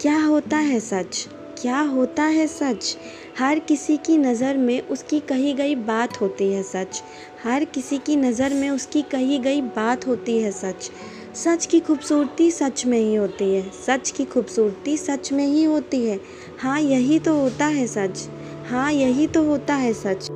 क्या होता है सच? क्या होता है सच? हर किसी की नज़र में उसकी कही गई बात होती है सच। हर किसी की नज़र में उसकी कही गई बात होती है सच। सच की खूबसूरती सच में ही होती है। सच की खूबसूरती सच में ही होती है। हाँ यही तो होता है सच। हाँ यही तो होता है सच।